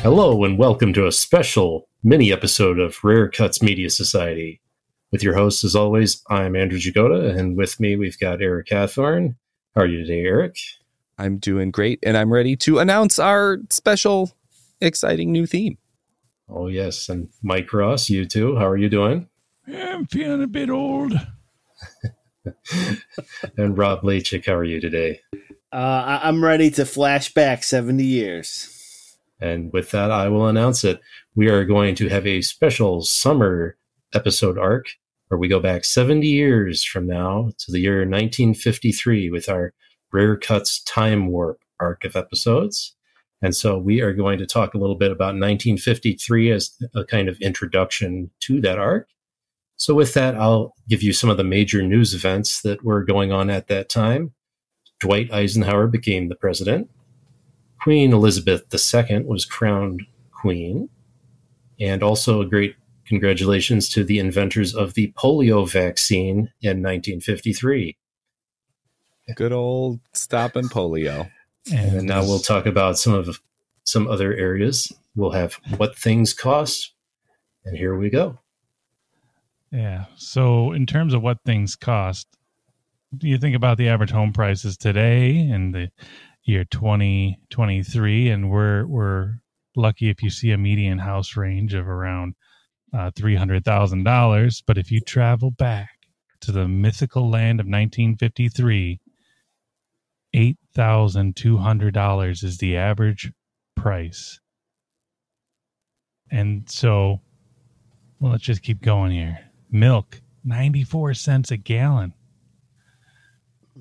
Hello, and welcome to a special mini episode of Rare Cuts Media Society. With your host, as always, I'm Andrew Jagoda, and with me we've got Eric Hathorn. How are you today, Eric? I'm doing great, and I'm ready to announce our special, exciting new theme. Oh, yes. And Mike Ross, you too. How are you doing? I'm feeling a bit old. and Rob Lachik, how are you today? Uh, I'm ready to flash back 70 years. And with that, I will announce it. We are going to have a special summer episode arc where we go back 70 years from now to the year 1953 with our Rare Cuts Time Warp arc of episodes. And so we are going to talk a little bit about 1953 as a kind of introduction to that arc. So with that, I'll give you some of the major news events that were going on at that time. Dwight Eisenhower became the president. Queen Elizabeth II was crowned queen. And also a great congratulations to the inventors of the polio vaccine in 1953. Good old stopping polio. And, and now we'll talk about some of some other areas. We'll have what things cost. And here we go. Yeah. So, in terms of what things cost, you think about the average home prices today in the year 2023 and we're we're lucky if you see a median house range of around uh, $300,000 but if you travel back to the mythical land of 1953 $8,200 is the average price. And so well let's just keep going here milk 94 cents a gallon.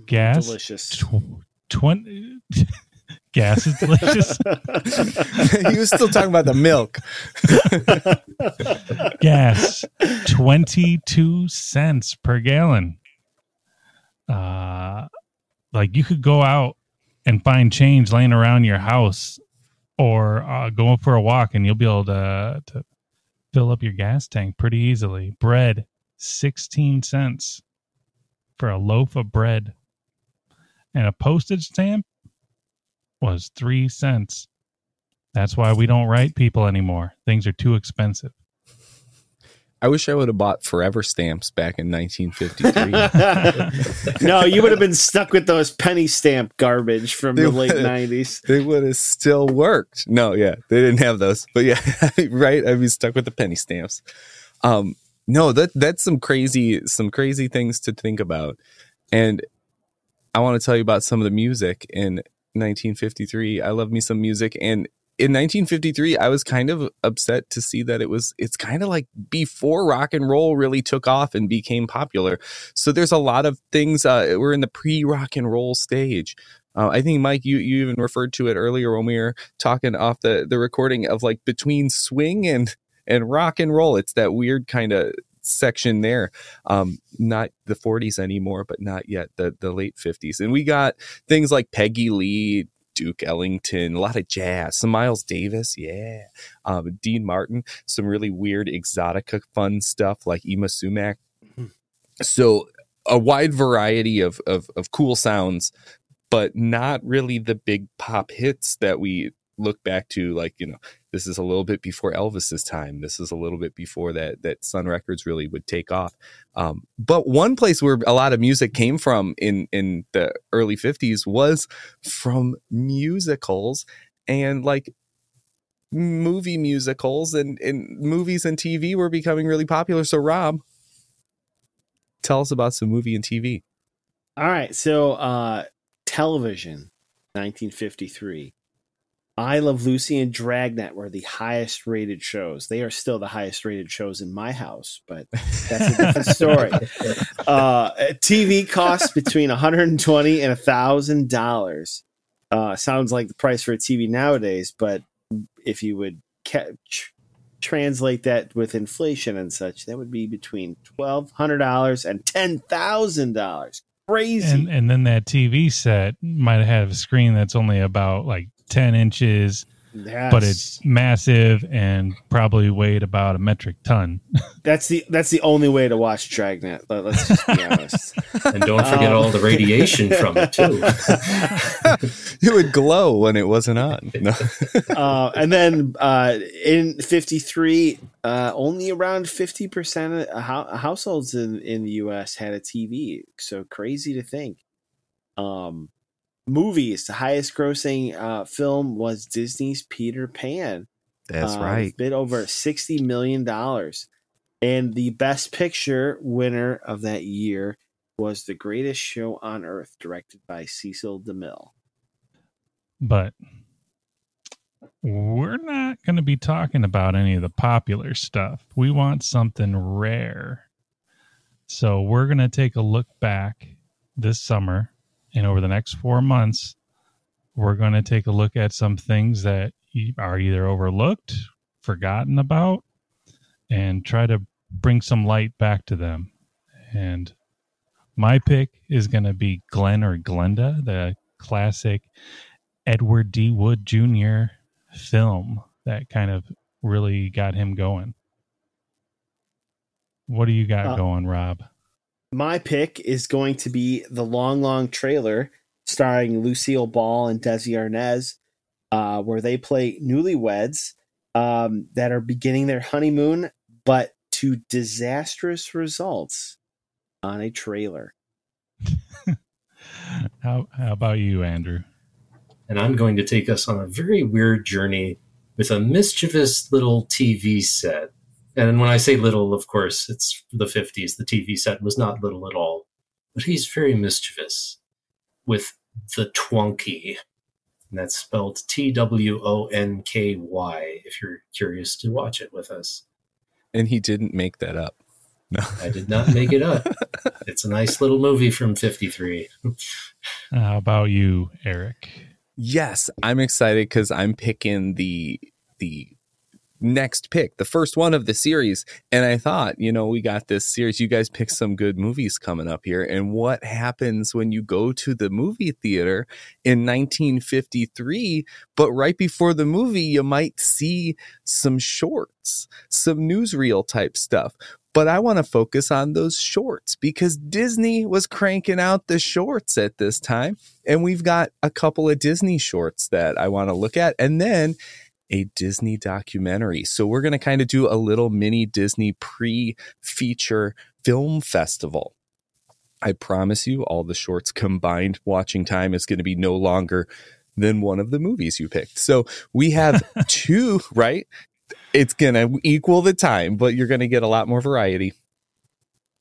Gas? Delicious. Tw- 20 gas is delicious? He was still talking about the milk. Gas 22 cents per gallon. Uh like you could go out and find change laying around your house or uh, go for a walk and you'll be able to to fill up your gas tank pretty easily bread 16 cents for a loaf of bread and a postage stamp was three cents. That's why we don't write people anymore. Things are too expensive. I wish I would have bought forever stamps back in 1953. no, you would have been stuck with those penny stamp garbage from they the late 90s. They would have still worked. No, yeah, they didn't have those. But yeah, right, I'd be stuck with the penny stamps. Um, no, that that's some crazy some crazy things to think about. And I want to tell you about some of the music in 1953. I love me some music and in 1953 I was kind of upset to see that it was it's kind of like before rock and roll really took off and became popular. So there's a lot of things uh, we're in the pre-rock and roll stage. Uh, I think Mike, you you even referred to it earlier when we were talking off the the recording of like between swing and and rock and roll. It's that weird kind of section there. Um, not the 40s anymore, but not yet the the late 50s. And we got things like Peggy Lee, Duke Ellington, a lot of jazz, some Miles Davis, yeah, um, Dean Martin, some really weird exotica fun stuff like Yma Sumac. Mm-hmm. So a wide variety of, of of cool sounds, but not really the big pop hits that we look back to like you know this is a little bit before elvis's time. This is a little bit before that that sun records really would take off. Um, but one place where a lot of music came from in in the early 50s was from musicals and like movie musicals and, and movies and tv were becoming really popular. So rob tell us about some movie and tv all right. So uh television 1953 I Love Lucy and Dragnet were the highest rated shows. They are still the highest rated shows in my house, but that's a different story. Uh, TV costs between 120 and thousand dollars. Uh, sounds like the price for a TV nowadays, but if you would ca- tr- translate that with inflation and such, that would be between twelve hundred dollars and ten thousand dollars. Crazy. And, and then that TV set might have a screen that's only about like 10 inches Yes. but it's massive and probably weighed about a metric ton. that's the that's the only way to watch Dragnet. Let, us just be honest. And don't forget Um, all the radiation from it too. it would glow when it wasn't on. No. uh, and then uh, in '53, uh, only around 50 percent of hou- households in in the U.S. had a TV. So crazy to think. Um, movies. The highest grossing uh, film was Disney's Peter Pan. That's uh, right. with Bid over sixty million dollars, and the Best Picture winner of that year was The Greatest Show on Earth, directed by Cecil DeMille. but we're not going to be talking about any of the popular stuff. We want something rare. So we're going to take a look back this summer and over the next four months, we're going to take a look at some things that are either overlooked, forgotten about, and try to bring some light back to them. And my pick is going to be Glen or Glenda, the classic Edward D. Wood Jr. film that kind of really got him going. What do you got Uh, going, Rob? My pick is going to be the long, long trailer starring Lucille Ball and Desi Arnaz, uh, where they play newlyweds um, that are beginning their honeymoon, but to disastrous results on a trailer. How, how about you, Andrew? and I'm going to take us on a very weird journey with a mischievous little TV set. And when I say little, of course, it's the 50s. The TV set was not little at all, but he's very mischievous with the Twonky. And that's spelled T W O N K Y if you're curious to watch it with us. And he didn't make that up. No. I did not make it up. It's a nice little movie from 53. How about you, Eric? Yes, I'm excited because I'm picking the the next pick, the first one of the series. And I thought, you know, we got this series. You guys pick some good movies coming up here. And what happens when you go to the movie theater in 1953? But right before the movie, you might see some shorts, some newsreel type stuff. But I want to focus on those shorts because Disney was cranking out the shorts at this time. And we've got a couple of Disney shorts that I want to look at. And then a Disney documentary. So we're going to kind of do a little mini Disney pre feature film festival. I promise you, all the shorts combined watching time is going to be no longer than one of the movies you picked. So we have two, right? It's going to equal the time, but you're going to get a lot more variety.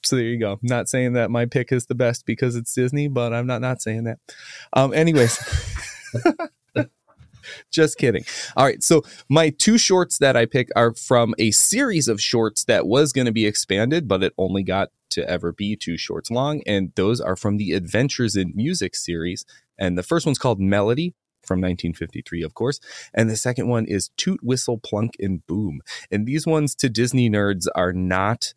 So there you go. Not saying that my pick is the best because it's Disney, but I'm not not saying that. Um, anyways, just kidding. All right. So my two shorts that I pick are from a series of shorts that was going to be expanded, but it only got to ever be two shorts long. And those are from the Adventures in Music series. And the first one's called Melody from 1953, of course. And the second one is Toot, Whistle, Plunk, and Boom. And these ones to Disney nerds are not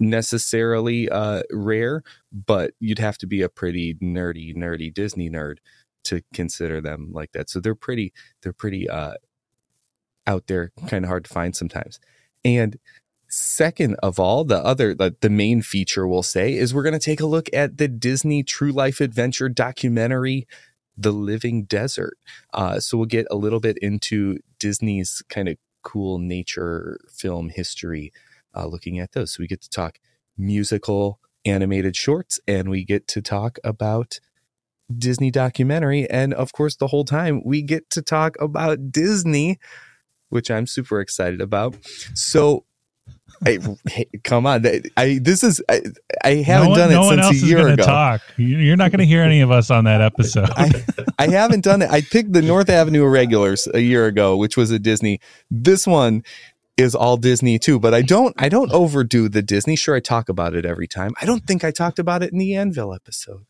necessarily uh, rare, but you'd have to be a pretty nerdy, nerdy Disney nerd to consider them like that. So they're pretty, they're pretty uh, out there, kind of hard to find sometimes. And second of all, the other, the, the main feature we'll say is we're going to take a look at the Disney True Life Adventure documentary, The Living Desert. Uh, so we'll get a little bit into Disney's kind of cool nature film history, uh, looking at those. So we get to talk musical animated shorts and we get to talk about Disney documentary. And of course, the whole time we get to talk about Disney, which I'm super excited about. So, hey, hey, come on. I, this is, I, I haven't no one, done it no one since else a year ago. talk. You- You're not going to hear any of us on that episode. I, I haven't done it. I picked the North Avenue Irregulars a year ago, which was a Disney. This one is all Disney too, but I don't I don't overdo the Disney. Sure, I talk about it every time. I don't think I talked about it in the Anvil episode.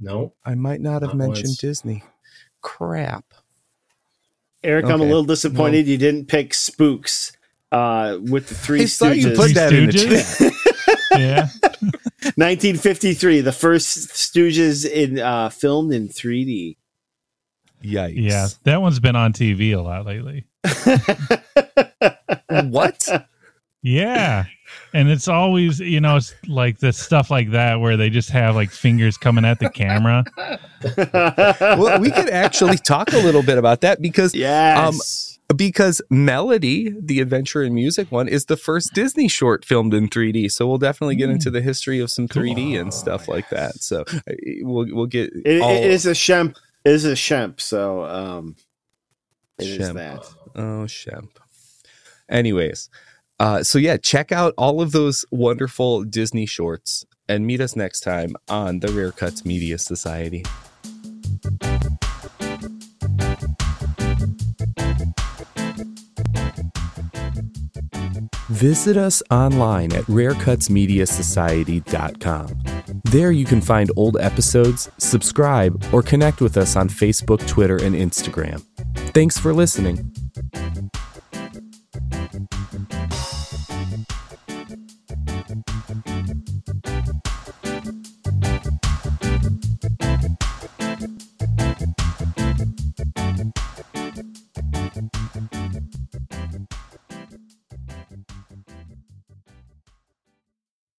No, I might not have Not mentioned once. Disney. Crap. Eric, I'm a little disappointed you didn't pick Spooks uh, with the Three I saw you Stooges. put that in the chat. yeah. 1953, the first Stooges in uh, filmed in 3D. Yikes. Yeah, that one's been on TV a lot lately. What? Yeah. And it's always, you know, it's like the stuff like that where they just have like fingers coming at the camera. well, we could actually talk a little bit about that because yes. because Melody, the adventure in music one, is the first Disney short filmed in 3D. So we'll definitely get into the history of some 3D and stuff like that. So uh, we'll we'll get It, all- it is a shemp. It is a shemp. So um, it is Shemp. that. Oh, Shemp. Anyways, uh, so yeah, check out all of those wonderful Disney shorts and meet us next time on the Rare Cuts Media Society. Visit us online at rarecutsmediasociety.com. There you can find old episodes, subscribe, or connect with us on Facebook, Twitter, and Instagram. Thanks for listening.